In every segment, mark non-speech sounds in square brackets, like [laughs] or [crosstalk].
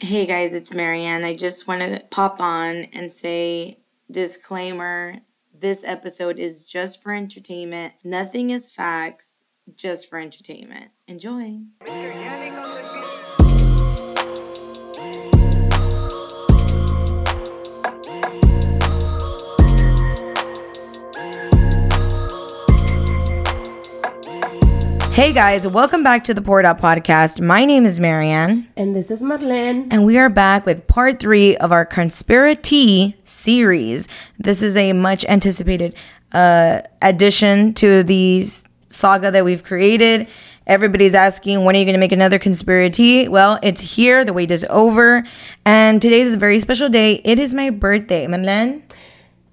Hey guys, it's Marianne. I just want to pop on and say disclaimer this episode is just for entertainment. Nothing is facts, just for entertainment. Enjoy. Hey guys, welcome back to the Poured Out Podcast. My name is Marianne. And this is Marlene. And we are back with part three of our Conspiracy series. This is a much anticipated uh, addition to the saga that we've created. Everybody's asking, when are you going to make another conspiracy? Well, it's here. The wait is over. And today is a very special day. It is my birthday. Marlene?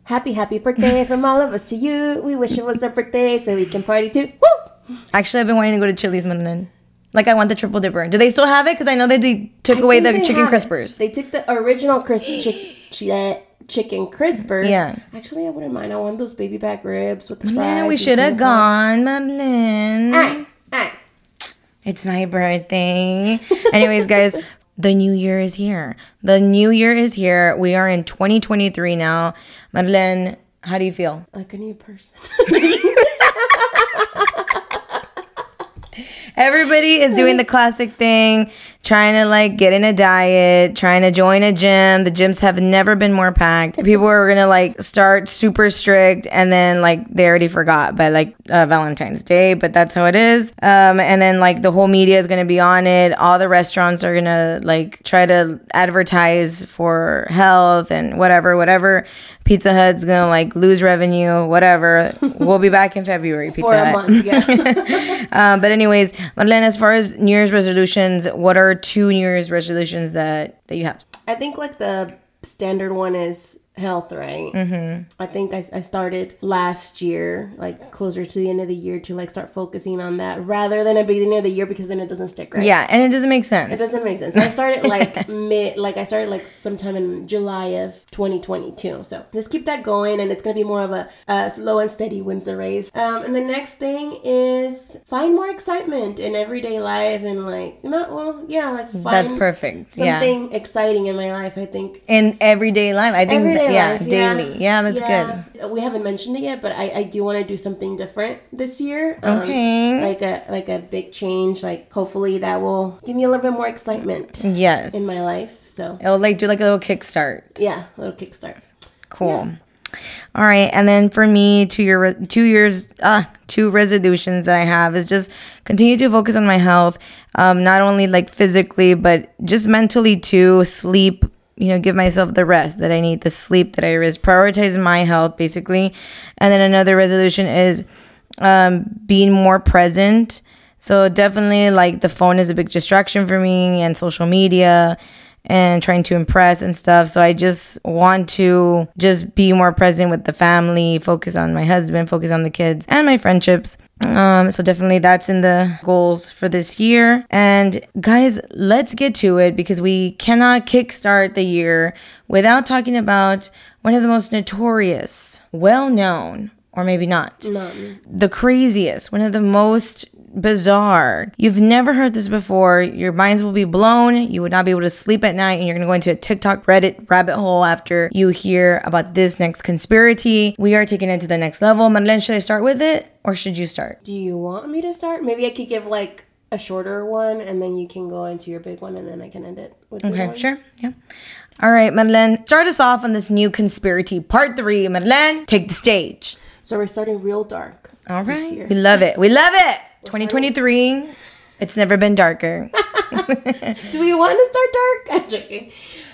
Happy, happy birthday from all of us to you. We wish it was our birthday so we can party too. Woo! Actually, I've been wanting to go to Chili's, Madeline. Like I want the triple dipper. Do they still have it? Because I know that they took I away the chicken have it. crispers. They took the original crisp chicks, chi- uh, chicken crispers. Yeah. Actually, I wouldn't mind. I want those baby back ribs with the fries. we should have gone, Madeline. Aye, ah, aye. Ah. It's my birthday. Anyways, guys, the new year is here. The new year is here. We are in 2023 now. Madeline, how do you feel? Like a new person. [laughs] [laughs] Everybody is doing the classic thing, trying to like get in a diet, trying to join a gym. The gyms have never been more packed. People are gonna like start super strict, and then like they already forgot by like uh, Valentine's Day, but that's how it is. Um, and then like the whole media is gonna be on it. All the restaurants are gonna like try to advertise for health and whatever, whatever. Pizza Hut's gonna like lose revenue, whatever. [laughs] we'll be back in February. Pizza For a Hut. month, yeah. Um, [laughs] but anyways, Madeleine, as far as New Year's resolutions, what are two New Year's resolutions that that you have? I think like the standard one is health, right? Mm-hmm. I think I, I started last year, like closer to the end of the year, to like start focusing on that rather than at the beginning of the year because then it doesn't stick, right? Yeah, and it doesn't make sense. It doesn't make sense. So I started like [laughs] mid, like I started like sometime in July of 2022. So just keep that going, and it's gonna be more of a, slow and steady wins the race. Um, and the next thing is find more excitement in everyday life, and like not well, yeah, like find That's perfect. Yeah. Something exciting in my life. I think In everyday life, I think. everyday yeah, life, daily. Yeah, that's yeah. good. We haven't mentioned it yet, but I, I do want to do something different this year. Um, Okay. Like a like a big change. Like hopefully that will give me a little bit more excitement. Yes. in my life. So It'll like do like a little kickstart. yeah, a little kickstart. Cool. All right, and then for me, two year two years uh two resolutions that I have is just continue to focus on my health, um, not only like physically but just mentally too. Sleep, you know, give myself the rest that I need, the sleep that I risk, prioritize my health basically, and then another resolution is um, being more present. So definitely like the phone is a big distraction for me and social media and trying to impress and stuff. So I just want to just be more present with the family, focus on my husband, focus on the kids and my friendships. Um, so definitely that's in the goals for this year. And guys, let's get to it because we cannot kickstart the year without talking about one of the most notorious, well known, or maybe not, the craziest, one of the most bizarre. You've never heard this before. Your minds will be blown. You would not be able to sleep at night, and you're gonna go into a TikTok Reddit rabbit hole after you hear about this next conspiracy. We are taking it to the next level. Madeleine, should I start with it or should you start? Do you want me to start? Maybe I could give like a shorter one, and then you can go into your big one, and then I can end it with Okay, sure. Yeah. All right, Madeleine, start us off on this new conspiracy part three. Madeleine, take the stage. So we're starting real dark. All right. We love it. We love it. 2023. It's never been darker. [laughs] Do we want to start dark? [laughs] I'm joking.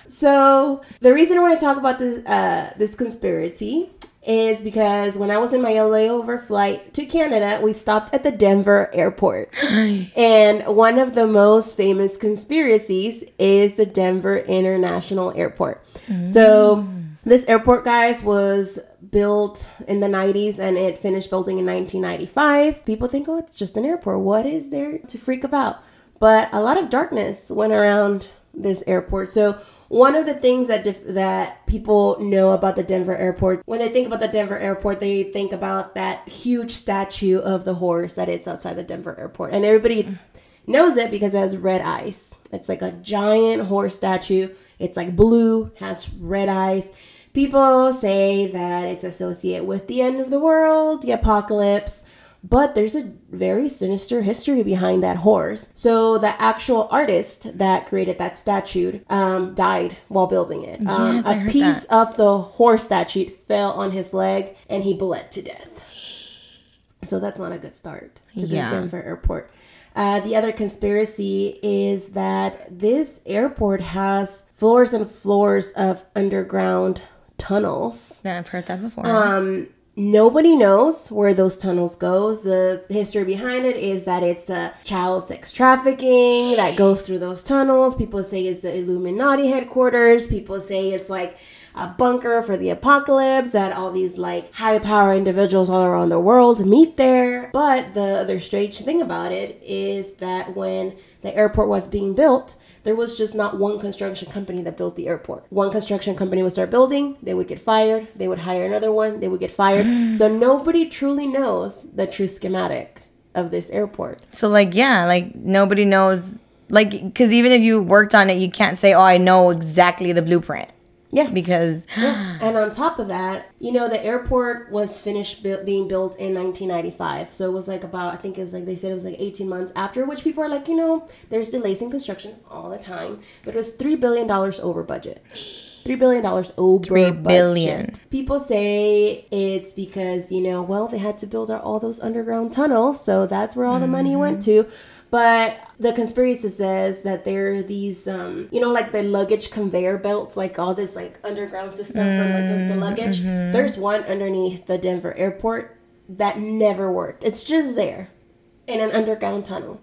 So the reason I want to talk about this uh, this conspiracy is because when I was in my layover flight to Canada, we stopped at the Denver airport. [gasps] and one of the most famous conspiracies is the Denver International Airport. So this airport, guys, was built in the 90s and it finished building in 1995. People think, oh, it's just an airport. What is there to freak about? But a lot of darkness went around this airport. So one of the things that dif- that people know about the Denver airport, when they think about the Denver airport, they think about that huge statue of the horse that is outside the Denver airport, and everybody knows it because it has red eyes. It's like a giant horse statue. It's like blue, has red eyes. People say that it's associated with the end of the world, the apocalypse, but there's a very sinister history behind that horse. So the actual artist that created that statue um, died while building it. Um, Yes, I a piece that. of the horse statue fell on his leg and he bled to death. So that's not a good start to Yeah. the Denver airport. Uh, the other conspiracy is that this airport has floors and floors of underground tunnels. Yeah, I've heard that before. Um, nobody knows where those tunnels goes. The history behind it is that it's a child sex trafficking that goes through those tunnels. People say it's the Illuminati headquarters. People say it's like a bunker for the apocalypse that all these like high power individuals all around the world meet there. But the other strange thing about it is that when the airport was being built, there was just not one construction company that built the airport. One construction company would start building, they would get fired, they would hire another one, they would get fired. Mm. so nobody truly knows the true schematic of this airport. so like, yeah, like nobody knows. Like, because even if you worked on it, you can't say, "Oh, I know exactly the blueprint," Yeah. because and on top of that, you know, the airport was finished bu- being built in 1995. So it was like about, I think it was like, they said it was like 18 months after, which people are like, you know, there's delays in construction all the time. But it was $3 billion over budget. $3 billion over Three budget. billion. People say it's because, you know, well, they had to build all those underground tunnels. So that's where all the money mm-hmm. went to. But the conspiracy says that there are these, um, you know, like the luggage conveyor belts, like all this like underground system for like the, the luggage. There's one underneath the Denver airport that never worked. It's just there in an underground tunnel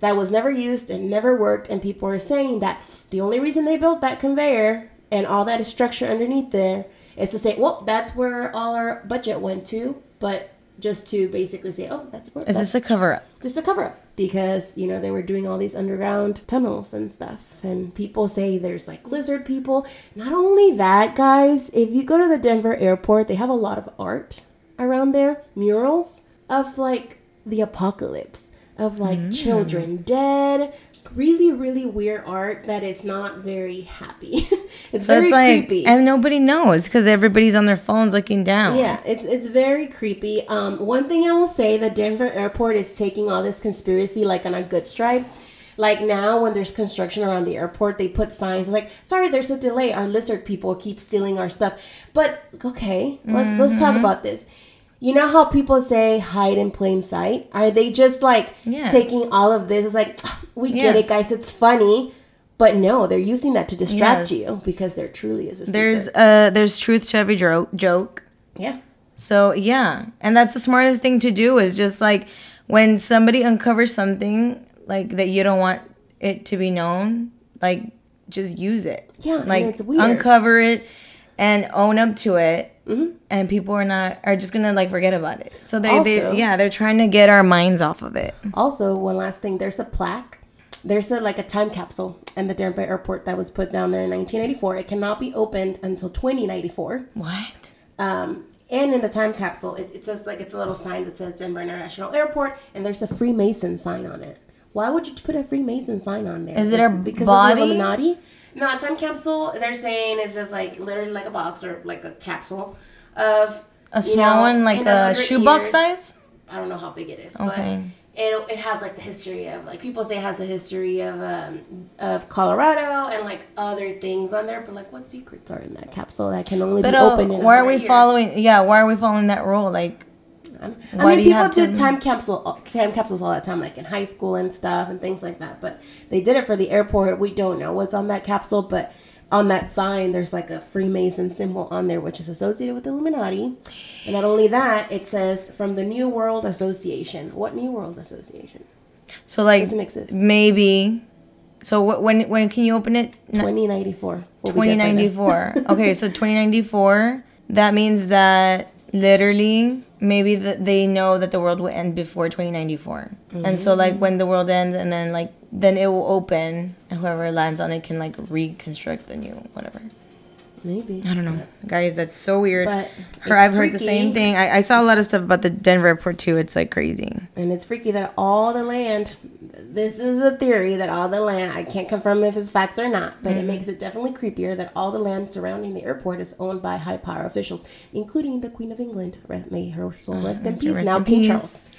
that was never used and never worked. And people are saying that the only reason they built that conveyor and all that structure underneath there is to say, well, that's where all our budget went to, but just to basically say, oh, that's where is this a cover up? just a cover up because you know they were doing all these underground tunnels and stuff. And people say there's like lizard people. Not only that guys if you go to the denver airport they have a lot of art around there. Murals of like the apocalypse of like mm. children dead. Really really weird art that is not very happy [laughs] it's So very it's like, creepy and nobody knows because everybody's on their phones looking down. yeah, it's it's very creepy. Um, one thing I will say, the Denver airport is taking all this conspiracy like on a good stride. Like now, when there's construction around the airport, they put signs like, "Sorry, there's a delay. Our lizard people keep stealing our stuff." But okay, let's let's Mm-hmm. talk about this. You know how people say hide in plain sight? Are they just like Yes. taking all of this? It's like "Ah, we get it, guys. It's funny, but no, they're using that to distract Yes. you because there truly is a There's uh there's truth to every joke joke. yeah. So yeah, and that's the smartest thing to do is just like when somebody uncovers something like that you don't want it to be known, like just use it. Yeah, like it's weird. uncover it and own up to it. Mm-hmm. And people are not are just gonna like forget about it. So they, Also- they yeah they're trying to get our minds off of it. Also, one last thing, there's a plaque. There's a like a time capsule in the Denver airport that was put down there in 1994. It cannot be opened until 2094. What? Um, and in the time capsule, it, it says like it's a little sign that says Denver International Airport, and there's a Freemason sign on it. Why would you put a Freemason sign on there? Is it a because body? of the Illuminati? No, a time capsule. They're saying it's just like literally like a box or like a capsule of A you small know, one like a shoebox size? I don't know how big it is, Okay. but it, it has like the history of like people say it has a history of um, of Colorado and like other things on there. But like, what secrets are in that capsule that can only But be uh, opened in? why are we years? following? Yeah, why are we following that rule? Like, I why mean, do people do time capsule time capsules all the time, like in high school and stuff and things like that. But they did it for the airport. We don't know what's on that capsule, but on that sign, there's like a Freemason symbol on there, which is associated with Illuminati. And not only that, it says from the New World Association. What New World Association? so like Doesn't exist. maybe. So wh- when when can you open it? 2094. We'll be there by then. 2094. okay, so 2094. That means that literally maybe the, they know that the world will end before 2094, and so like when the world ends, and then like then it will open, and whoever lands on it can like reconstruct the new whatever. Maybe. I don't know, guys. That's so weird. But Her, I've heard the same thing. I, I saw a lot of stuff about the Denver airport too. It's like crazy. And it's freaky that all the land, this is a theory that all the land, I can't confirm if it's facts or not, but Mm-hmm. it makes it definitely creepier that all the land surrounding the airport is owned by high power officials, including the Queen of England. May her soul rest in peace. Uh, rest now in King peace. Charles.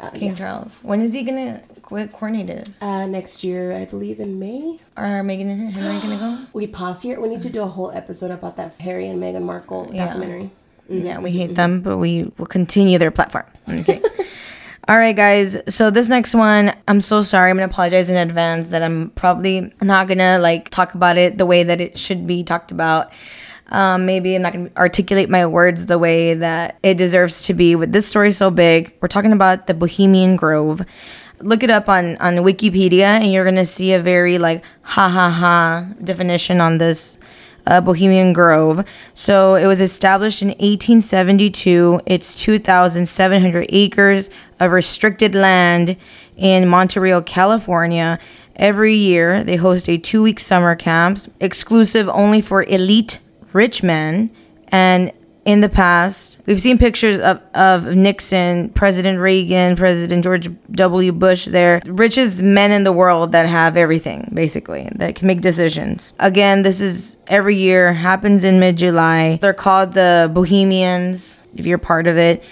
Uh, King Charles. When is he gonna quit coordinated? uh, next year, I believe in May. Are Meghan and Henry gonna go? [gasps] We pause here. We need to do a whole episode about that Harry and Meghan Markle Yeah. documentary. Yeah, we hate them, but we will continue their platform. Okay. [laughs] All right, guys. So this next one, I'm so sorry. I'm gonna apologize in advance that I'm probably not gonna like talk about it the way that it should be talked about. Um, maybe I'm not gonna articulate my words the way that it deserves to be. With this story so big, we're talking about the Bohemian Grove. Look it up on on Wikipedia, and you're gonna see a very like ha ha ha definition on this uh, Bohemian Grove. So it was established in 1872. It's 2,700 acres of restricted land in Monterey, California. Every year, they host a two week summer camp, exclusive only for elite rich men. And in the past, we've seen pictures of, of Nixon, President Reagan, President George W. Bush there. Richest men in the world that have everything, basically, that can make decisions. Again, this is every year, happens in mid July. They're called the Bohemians, if you're part of it.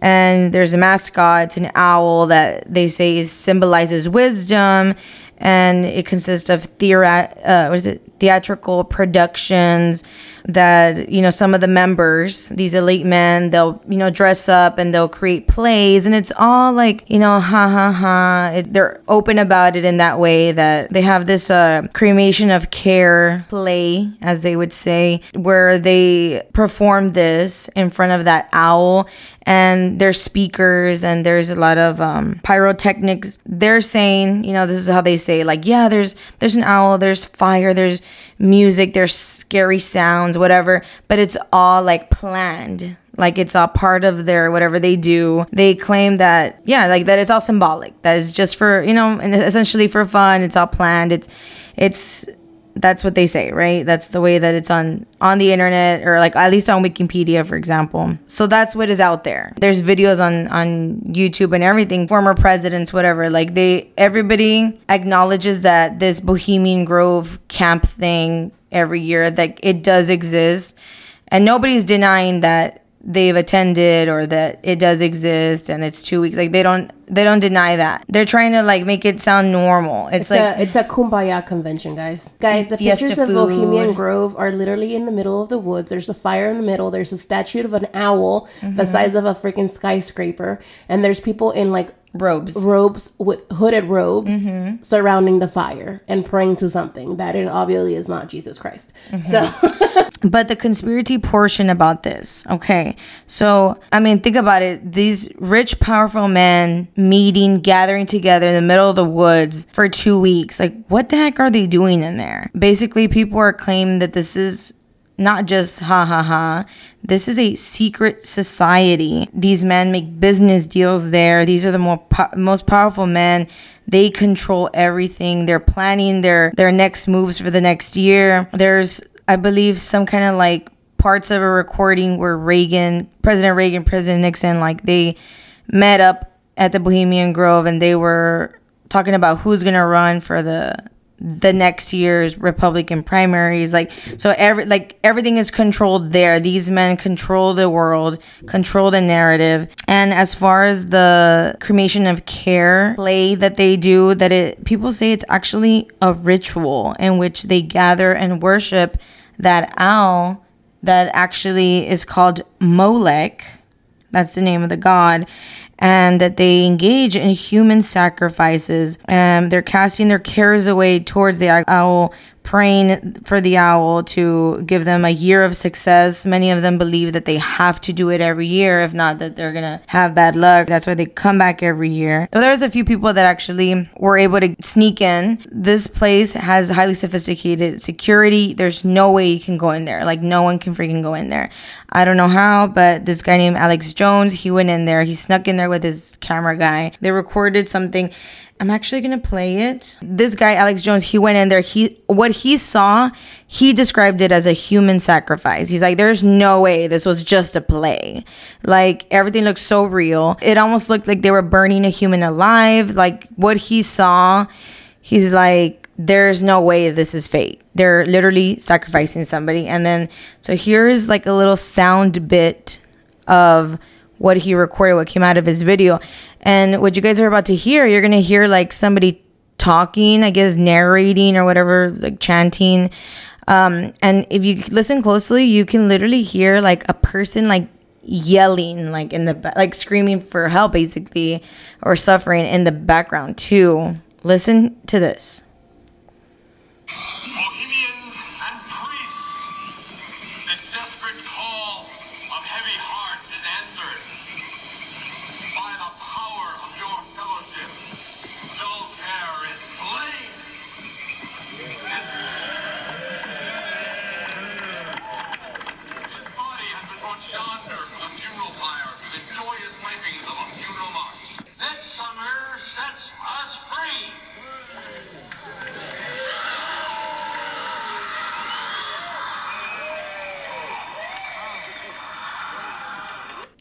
And there's a mascot, it's an owl that they say symbolizes wisdom and it consists of theora- uh, what is it? Theatrical productions that you know some of the members these elite men they'll you know dress up and they'll create plays. And it's all like you know ha ha ha. It, they're open about it in that way that they have this uh, cremation of care play as they would say where they perform this in front of that owl. And there's speakers and there's a lot of um, pyrotechnics. They're saying you know this is how they say like yeah there's there's an owl there's fire there's music there's scary sounds whatever but it's all like planned. Like it's all part of their whatever they do. They claim that yeah like that it's all symbolic. That is just for you know and essentially for fun. It's all planned. It's it's that's what they say right? That's the way that it's on on the internet or like at least on wikipedia for example. So that's what is out there. There's videos on on youtube and everything former presidents whatever. Like they everybody acknowledges that this bohemian grove camp thing every year that it does exist. And nobody's denying that they've attended or that it does exist and it's two weeks like they don't they don't deny that they're trying to like make it sound normal it's, It's like a it's a kumbaya convention, guys. Guys, the pictures of. Bohemian Grove are literally in the middle of the woods. There's a fire in the middle. There's a statue of an owl Mm-hmm. the size of a freaking skyscraper, and there's people in like robes robes with hooded robes Mm-hmm. surrounding the fire and praying to something that it obviously is not Jesus Christ. Mm-hmm. So [laughs] but the conspiracy portion about this okay so i mean think about it these rich powerful men meeting gathering together in the middle of the woods for two weeks like what the heck are they doing in there basically people are claiming that this is not just ha ha ha. This is a secret society. These men make business deals there. These are the more po- most powerful men. They control everything. They're planning their their next moves for the next year. There's I believe some kind of like parts of a recording where Reagan, President Reagan, President Nixon like they met up at the Bohemian Grove and they were talking about who's going to run for the the next year's Republican primaries. Like so every like everything is controlled there. These men control the world, control the narrative. And as far as the cremation of care play that they do, that it people say it's actually a ritual in which they gather and worship that owl that actually is called Molech that's the name of the god and that they engage in human sacrifices. And they're casting their cares away towards the owl praying for the owl to give them a year of success. Many of them believe that they have to do it every year if not that they're gonna have bad luck. That's why they come back every year. Well, there's a few people that actually were able to sneak in. This place has highly sophisticated security. There's no way you can go in there. Like no one can freaking go in there. I don't know how but this guy named alex jones he went in there. He snuck in there with his camera guy. They recorded something I'm actually gonna play it. This guy, Alex Jones, he went in there. He what he saw, he described it as a human sacrifice. He's like, there's no way this was just a play. Like everything looks so real. It almost looked like they were burning a human alive. Like what he saw, he's like, there's no way this is fake. They're literally sacrificing somebody. And then so here's like a little sound bit of what he recorded, what came out of his video. And what you guys are about to hear, you're going to hear like somebody talking, I guess, narrating or whatever, like chanting. Um, and if you listen closely, you can literally hear like a person like yelling, like in the, like screaming for help, basically, or suffering in the background too. Listen to this.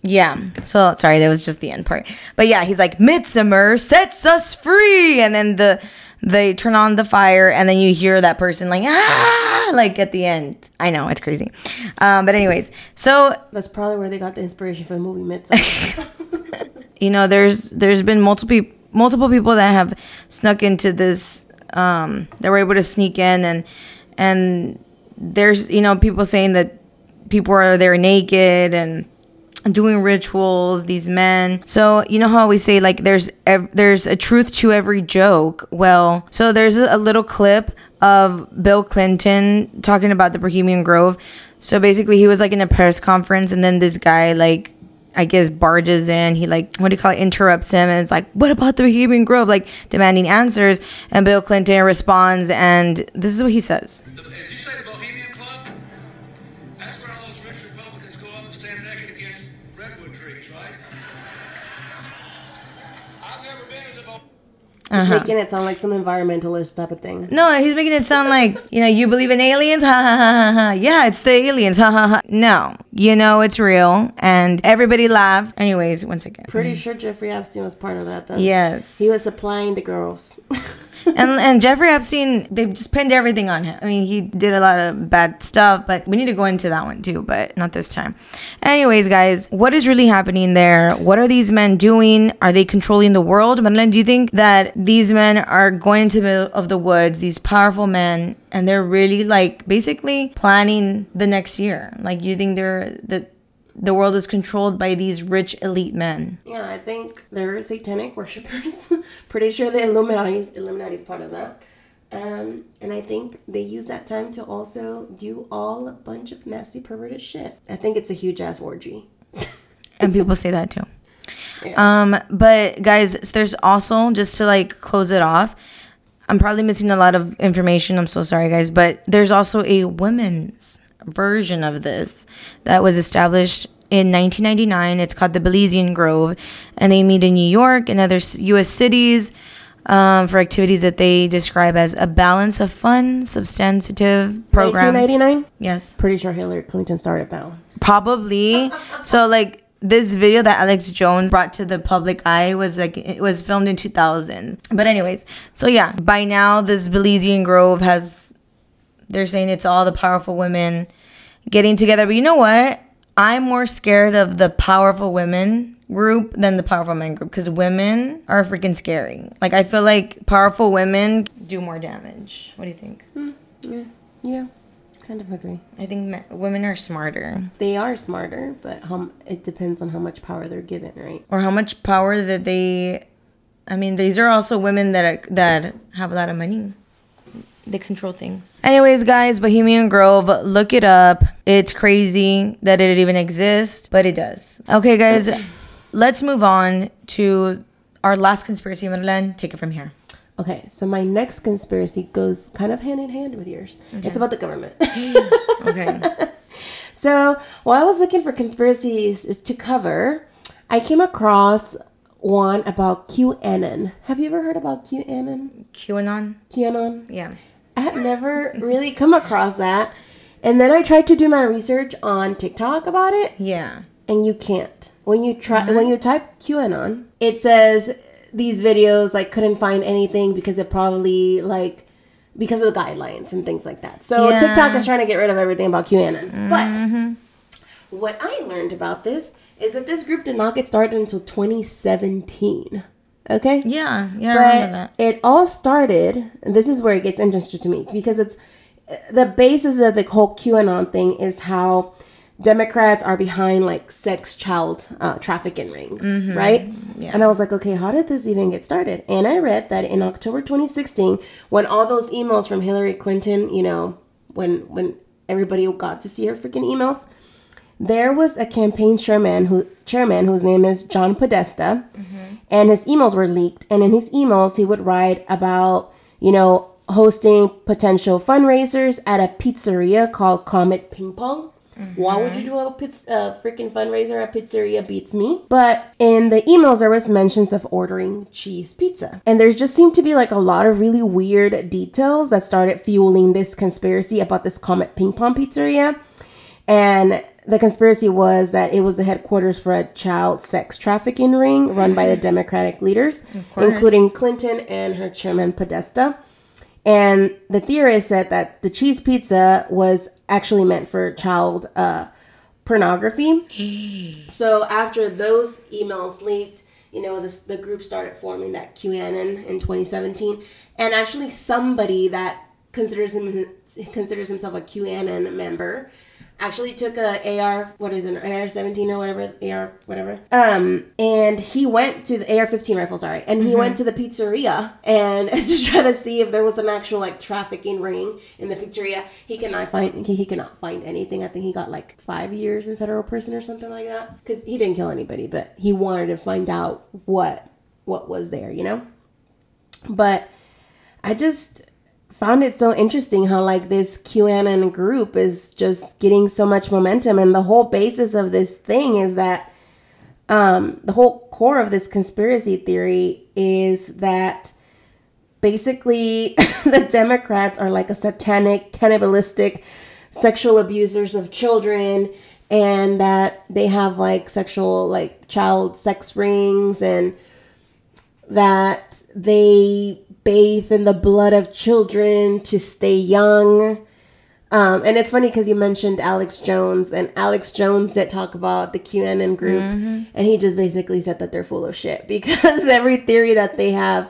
Yeah. So sorry, that was just the end part. But yeah, he's like, Midsummer sets us free. And then the they turn on the fire and then you hear that person like ah like at the end. I know, it's crazy. Um, but anyways, so That's probably where they got the inspiration for the movie Midsommar. [laughs] [laughs] you know there's there's been multiple multiple people that have snuck into this um that were able to sneak in and and there's you know people saying that people are there naked and doing rituals these men so you know how we say like there's ev- there's a truth to every joke well so there's a little clip of bill clinton talking about the bohemian grove so basically he was like in a press conference and then this guy like I guess barges in. He like what do you call it? Interrupts him and it's like, "What about the Bohemian Grove?" Like demanding answers. And Bill Clinton responds, and this is what he says. It's uh-huh. making it sound like some environmentalist type of thing. No, he's making it sound like you know you believe in aliens. Ha ha ha ha ha. Yeah, it's the aliens. Ha ha ha. No, you know it's real, and everybody laughed. Anyways, once again, Pretty sure Jeffrey Epstein was part of that. Then. yes. He was supplying the girls. [laughs] and and Jeffrey Epstein, they just pinned everything on him. I mean, he did a lot of bad stuff, but we need to go into that one too, but not this time. Anyways, guys, what is really happening there? What are these men doing? Are they controlling the world? Madeline, do you think that these men are going into the middle of the woods, these powerful men, and they're really like basically planning the next year? Like, you think they're that the world is controlled by these rich elite men? yeah, I think they're satanic [laughs] worshippers. Pretty sure the Illuminati Illuminati is part of that. Um, and I think they use that time to also do all a bunch of nasty perverted shit. I think it's a huge ass orgy. [laughs] and people say that too. Um, but guys, there's also just to like close it off. I'm probably missing a lot of information. I'm so sorry, guys, but there's also a women's version of this that was established in 1999. It's called the Belizean Grove, and they meet in New York and other U.S. cities um, for activities that they describe as a balance of fun, substantive programs. 1999. Yes Pretty sure Hillary Clinton started that one. probably [laughs] so like this video that alex jones brought to the public eye was like it was filmed in 2000 but anyways so yeah by now this belizean grove has they're saying it's all the powerful women getting together. But you know what? I'm more scared of the powerful women group than the powerful men group because women are freaking scary. Like i feel like powerful women do more damage. What do you think? Hmm, yeah, yeah, kind of agree. i think me- women are smarter. They are smarter, but how, it depends on how much power they're given, right? or how much power that they I mean these are also women that are, that have a lot of money. They control things. Anyways, guys, Bohemian Grove, look it up. It's crazy that it even exists, but it does. Okay, guys, [clears throat] let's move on to our last conspiracy. Marlene, take it from here. Okay, so my next conspiracy goes kind of hand in hand with yours. It's about the government. [laughs] Okay. [laughs] so while I was looking for conspiracies to cover, I came across one about QAnon. Have you ever heard about QAnon? QAnon. QAnon? Yeah. I had never really come across that. And then I tried to do my research on TikTok about it, Yeah. and you can't. When you try mm-hmm. when you type QAnon, it says these videos like couldn't find anything because it probably like because of the guidelines and things like that. So Yeah. TikTok is trying to get rid of everything about QAnon. But mm-hmm. what I learned about this is that this group did not get started until 2017. Okay? Yeah. Yeah. I remember that. But it all started, and this is where it gets interesting to me because it's the basis of the whole QAnon thing is how Democrats are behind like sex child uh, trafficking rings, right? Yeah. And I was like, okay, how did this even get started? And I read that in October 2016, when all those emails from Hillary Clinton, you know, when when everybody got to see her freaking emails, there was a campaign chairman who chairman whose name is John Podesta, and his emails were leaked. And in his emails, he would write about you know hosting potential fundraisers at a pizzeria called Comet Ping Pong. Why would you do a piz- uh, freaking fundraiser at a pizzeria? Beats me. But in the emails, there was mentions of ordering cheese pizza, and there just seemed to be like a lot of really weird details that started fueling this conspiracy about this Comet Ping Pong pizzeria. And the conspiracy was that it was the headquarters for a child sex trafficking ring run by the Democratic leaders, including Clinton and her chairman Podesta. And the theorist said that the cheese pizza was actually meant for child uh, pornography. [gasps] so after those emails leaked, you know, this, the group started forming that QAnon in 2017. And actually, somebody that considers him considers himself a QAnon member actually took a AR what is it AR 17 or whatever AR whatever. Um and he went to the AR 15 rifle sorry. And he went to the pizzeria and [laughs] to try to see if there was an actual like trafficking ring in the pizzeria. He cannot find he, he cannot find anything. I think he got like five years in federal prison or something like that. Because he didn't kill anybody but he wanted to find out what what was there you know? But I just found it so interesting how like this QAnon group is just getting so much momentum and the whole basis of this thing is that um the whole core of this conspiracy theory is that basically [laughs] the Democrats are like a satanic cannibalistic sexual abusers of children and that they have like sexual like child sex rings and that they bathe in the blood of children to stay young. Um, and it's funny because you mentioned Alex Jones, and Alex Jones did talk about the QAnon group, and he just basically said that they're full of shit [laughs] because every theory that they have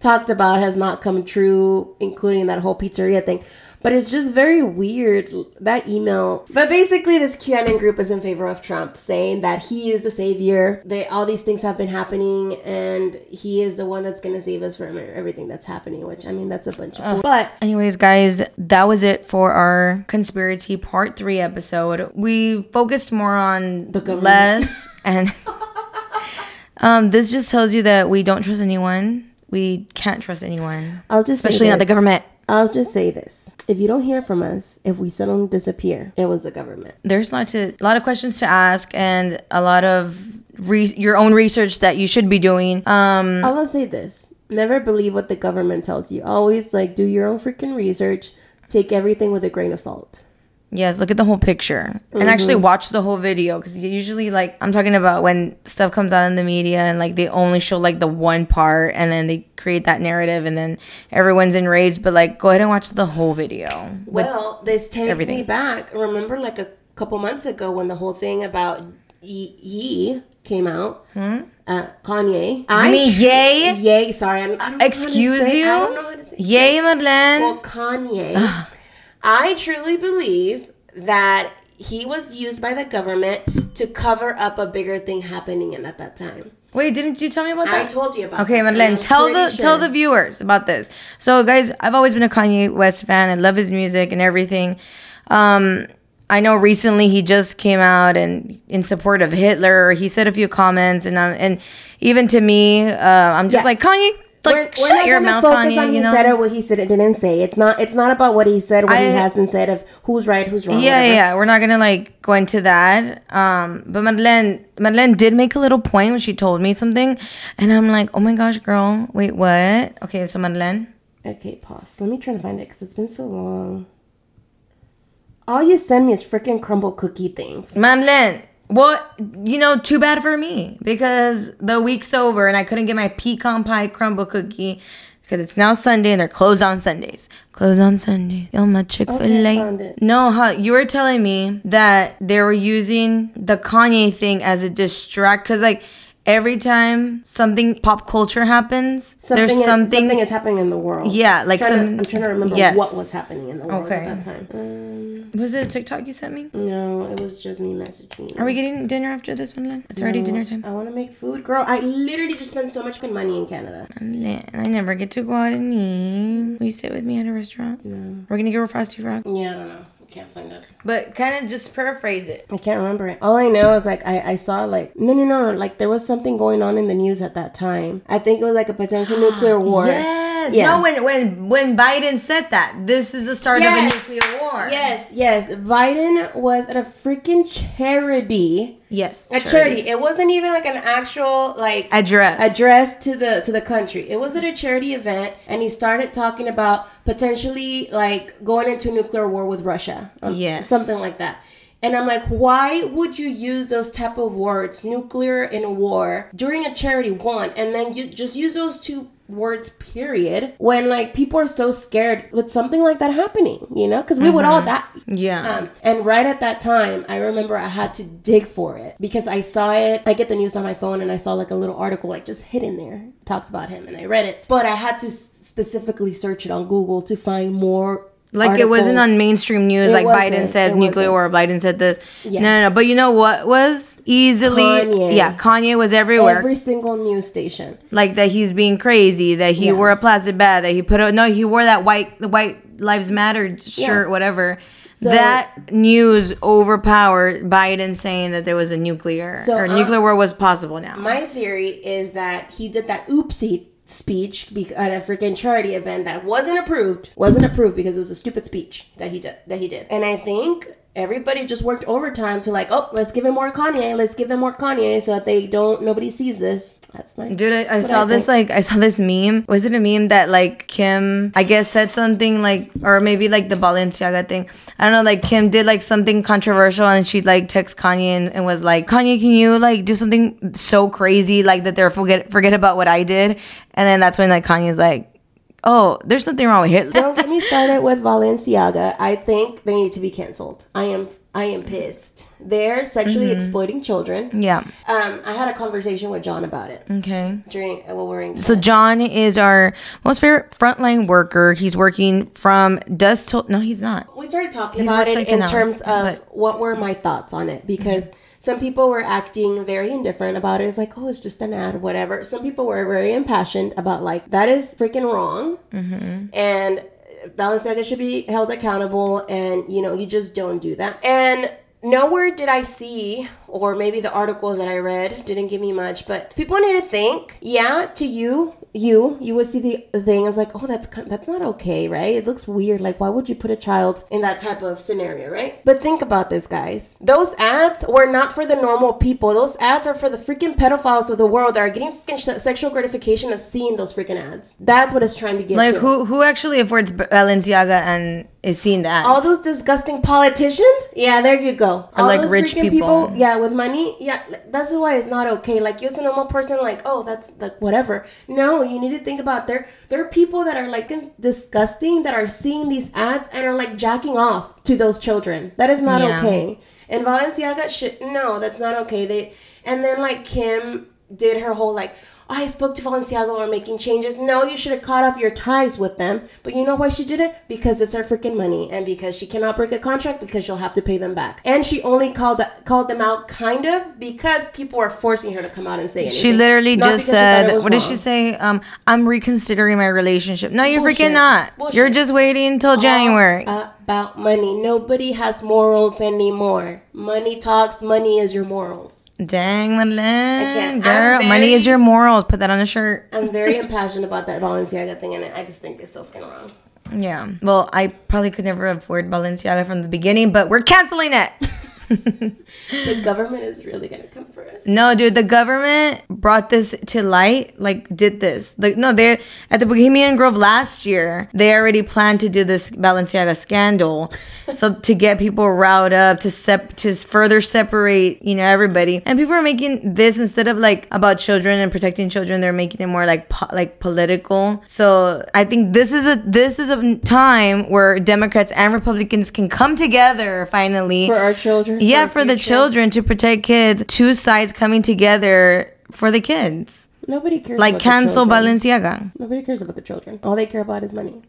talked about has not come true, including that whole pizzeria thing. But it's just very weird that email. But basically, this QAnon group is in favor of Trump, saying that he is the savior. They all these things have been happening, and he is the one that's going to save us from everything that's happening. Which I mean, that's a bunch of. bull- But Anyways, guys, that was it for our conspiracy part three episode. We focused more on the government. less, [laughs] and um, this just tells you that we don't trust anyone. We can't trust anyone, I'll just say especially not the government. I'll just say this: if you don't hear from us, if we suddenly disappear, it was the government. There's a lot to a lot of questions to ask, and a lot of re- your own research that you should be doing. Um, I will say this: never believe what the government tells you. Always like do your own freaking research. Take everything with a grain of salt. Yes, look at the whole picture and actually watch the whole video because usually, like, I'm talking about when stuff comes out in the media and like they only show like the one part and then they create that narrative and then everyone's enraged. But like, go ahead and watch the whole video. Well, this takes me everything. back. Remember, like a couple months ago, when the whole thing about Ye, Ye came out, uh, Kanye. I Hmm? mean Ye? Ye. Sorry, I don't, I don't know how to excuse you, I don't know how to say. yay, Madeleine. Well, Kanye, I truly believe that he was used by the government to cover up a bigger thing happening at that time. Wait, didn't you tell me about that? I told you about. Okay, Madeleine, and tell the pretty tell the viewers about this. So, guys, I've always been a Kanye West fan. I love his music and everything. Um, I know recently he just came out and in support of Hitler. He said a few comments, and um, and even to me, uh, I'm just Yeah. like Kanye. Like shut your mouth, Kanye. on You he know? said or what he said and didn't say. It's not. It's not about what he said, what he hasn't said, of who's right, who's wrong. Yeah, whatever. yeah, we're not gonna like go into that. Um, but Madeleine, Madeleine did make a little point when she told me something, and I'm like, oh my gosh, girl, wait, what? Okay, so Madeleine, Okay, pause. Let me try to find it because it's been so long. All you send me is freaking crumble cookie things. Madeleine. Well, you know, too bad for me because the week's over and I couldn't get my pecan pie crumble cookie because it's now Sunday and they're closed on Sundays. Closed on Sundays. Oh, my Chick Fil A. no, huh? You were telling me that they were using the Kanye thing as a distract because, like, every time something pop culture happens, Something, there's is, something. something is happening in the world. Yeah, like I'm trying, some- to, I'm trying to remember yes. what was happening in the world Okay. at that time. Um, was it a TikTok you sent me? no, it was just me messaging. Are we getting dinner after this one? Len? It's already dinner time. I want to make food, girl. I literally just spent so much good money in Canada. I never get to go out and eat. Will you sit with me at a restaurant? No. We're gonna go to Frosty Frog. Yeah, I don't know. I can't find it. But kind of just paraphrase it. I can't remember it. All I know is like I, I saw like no no no like there was something going on in the news at that time. I think it was like a potential nuclear war. Yes. Yeah. No, when when when Biden said that, this is the start Yes. of a nuclear war. Yes, yes. Biden was at a freaking charity. Yes. A charity. It wasn't even like an actual like Address. address to the to the country. It was at a charity event, and he started talking about potentially like going into a nuclear war with Russia. Um, Yes. something like that. And I'm like, why would you use those type of words, nuclear and war, during a charity one, and then you just use those two words, period, when like people are so scared with something like that happening, you know? Because we would all die. Yeah. Um, and right at that time, I remember I had to dig for it because I saw it. I get the news on my phone and I saw like a little article like just hidden there talks about him and I read it. But I had to specifically search it on Google to find more. Like it wasn't on mainstream news. It like Biden said nuclear wasn't. war. Biden said this. Yeah. No, no, no. But you know what was easily? Kanye. Yeah, Kanye was everywhere. Every single news station. like that he's being crazy. That he Yeah. wore a plastic bag. That he put a no. He wore that white the white lives matter shirt. Whatever. So- that news overpowered Biden saying that there was a nuclear So, or uh, nuclear war was possible now. My theory is that he did that oopsie speech at a freaking charity event that wasn't approved. Wasn't approved because it was a stupid speech that he did. That he did. And I think everybody just worked overtime to like, oh, let's give him more Kanye. Let's give them more Kanye so that they don't nobody sees this. That's my Dude, I, I saw this like I saw this meme. Was it a meme that like Kim I guess said something like or maybe like the Balenciaga thing. I don't know, like Kim did like something controversial and she like text Kanye and, and was like, Kanye, can you like do something so crazy like that they're forget forget about what I did? And then that's when like Kanye's like, Oh, there's nothing wrong with Hitler. Don't get me started with Balenciaga. I think they need to be canceled. I am I am pissed. They're sexually exploiting children. yeah. Um, I had a conversation with John about it Okay. during uh, while we were in So John is our most favorite frontline worker. He's working from dusk till no, he's not. we started talking about it like 10 in hours, terms of Mm-hmm. what were my thoughts on it because some people were acting very indifferent about it. It's like, oh, it's just an ad, whatever. Some people were very impassioned about like that is freaking wrong, Mm-hmm. and Balenciaga should be held accountable, and you know you just don't do that. And nowhere did I see, or maybe the articles that I read didn't give me much, but people need to think. Yeah, to you, you, you would see the thing as like, oh, that's that's not okay, right? It looks weird. Like, why would you put a child in that type of scenario, right? But think about this, guys. Those ads were not for the normal people. Those ads are for the freaking pedophiles of the world that are getting freaking sexual gratification of seeing those freaking ads. That's what it's trying to get Like to. who who actually affords Balenciaga and is seeing that? all those disgusting politicians? Yeah there you go. All like those rich freaking people. yeah with money? Yeah that's why it's not okay. Like you as a normal person like oh that's like whatever. No you need to think about there there are people that are like disgusting that are seeing these ads and are like jacking off to those children. That is not Yeah. okay. And Balenciaga should no that's not okay. They and then like Kim did her whole like I spoke to Balenciaga or making changes. No, you should have cut off your ties with them. But you know why she did it? Because it's her freaking money, and because she cannot break a contract because she'll have to pay them back. And she only called called them out kind of because people are forcing her to come out and say anything. She literally Not just because she thought it said, "What did she say? Um, I'm reconsidering my relationship." No, you're Bullshit. freaking not. Bullshit. You're just waiting until January. Uh, about money. Nobody has morals anymore. Money talks, money is your morals. Dang, Madeleine. can't- Girl, I'm money is your morals. Put that on a shirt. I'm very [laughs] impassioned about that Balenciaga thing, and I just think it's so fucking wrong. Yeah. Well, I probably could never afford Balenciaga from the beginning, but we're canceling it. [laughs] The government is really gonna come. No, dude, the government brought this to light, like did this. Like no, they at the Bohemian Grove last year, they already planned to do this Balenciaga scandal. so [laughs] to get people riled up to sep- to further separate, you know, everybody. And people are making this instead of like about children and protecting children, they're making it more like po- like political. So I think this is a this is a time where Democrats and Republicans can come together finally For our children. yeah our for the children to protect kids two sides coming together for the kids Nobody cares. like about the cancel. Balenciaga Nobody cares about the children. All they care about is money.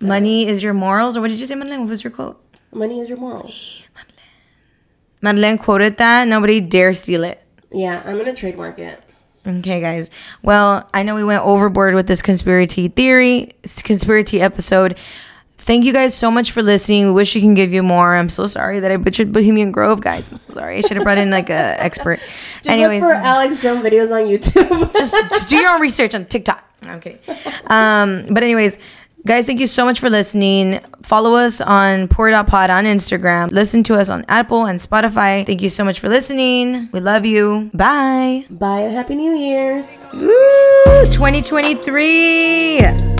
money is your morals or what did you say Madeleine what was your quote Money is your morals. Madeleine quoted that nobody dare steal it Yeah, I'm gonna trademark it. Okay, guys. Well, I know we went overboard with this conspiracy theory, conspiracy episode. Thank you guys so much for listening. We wish we can give you more. I'm so sorry that I butchered Bohemian Grove, guys. I'm so sorry. I should have brought in like a [laughs] expert. Just Anyways, look for Alex Drum videos on YouTube. [laughs] just, just do your own research on TikTok. I'm kidding. Um, but anyways, guys, thank you so much for listening. Follow us on Pour.pod on Instagram. Listen to us on Apple and Spotify. Thank you so much for listening. We love you. Bye. Bye and happy New Year's. Woo! 2023.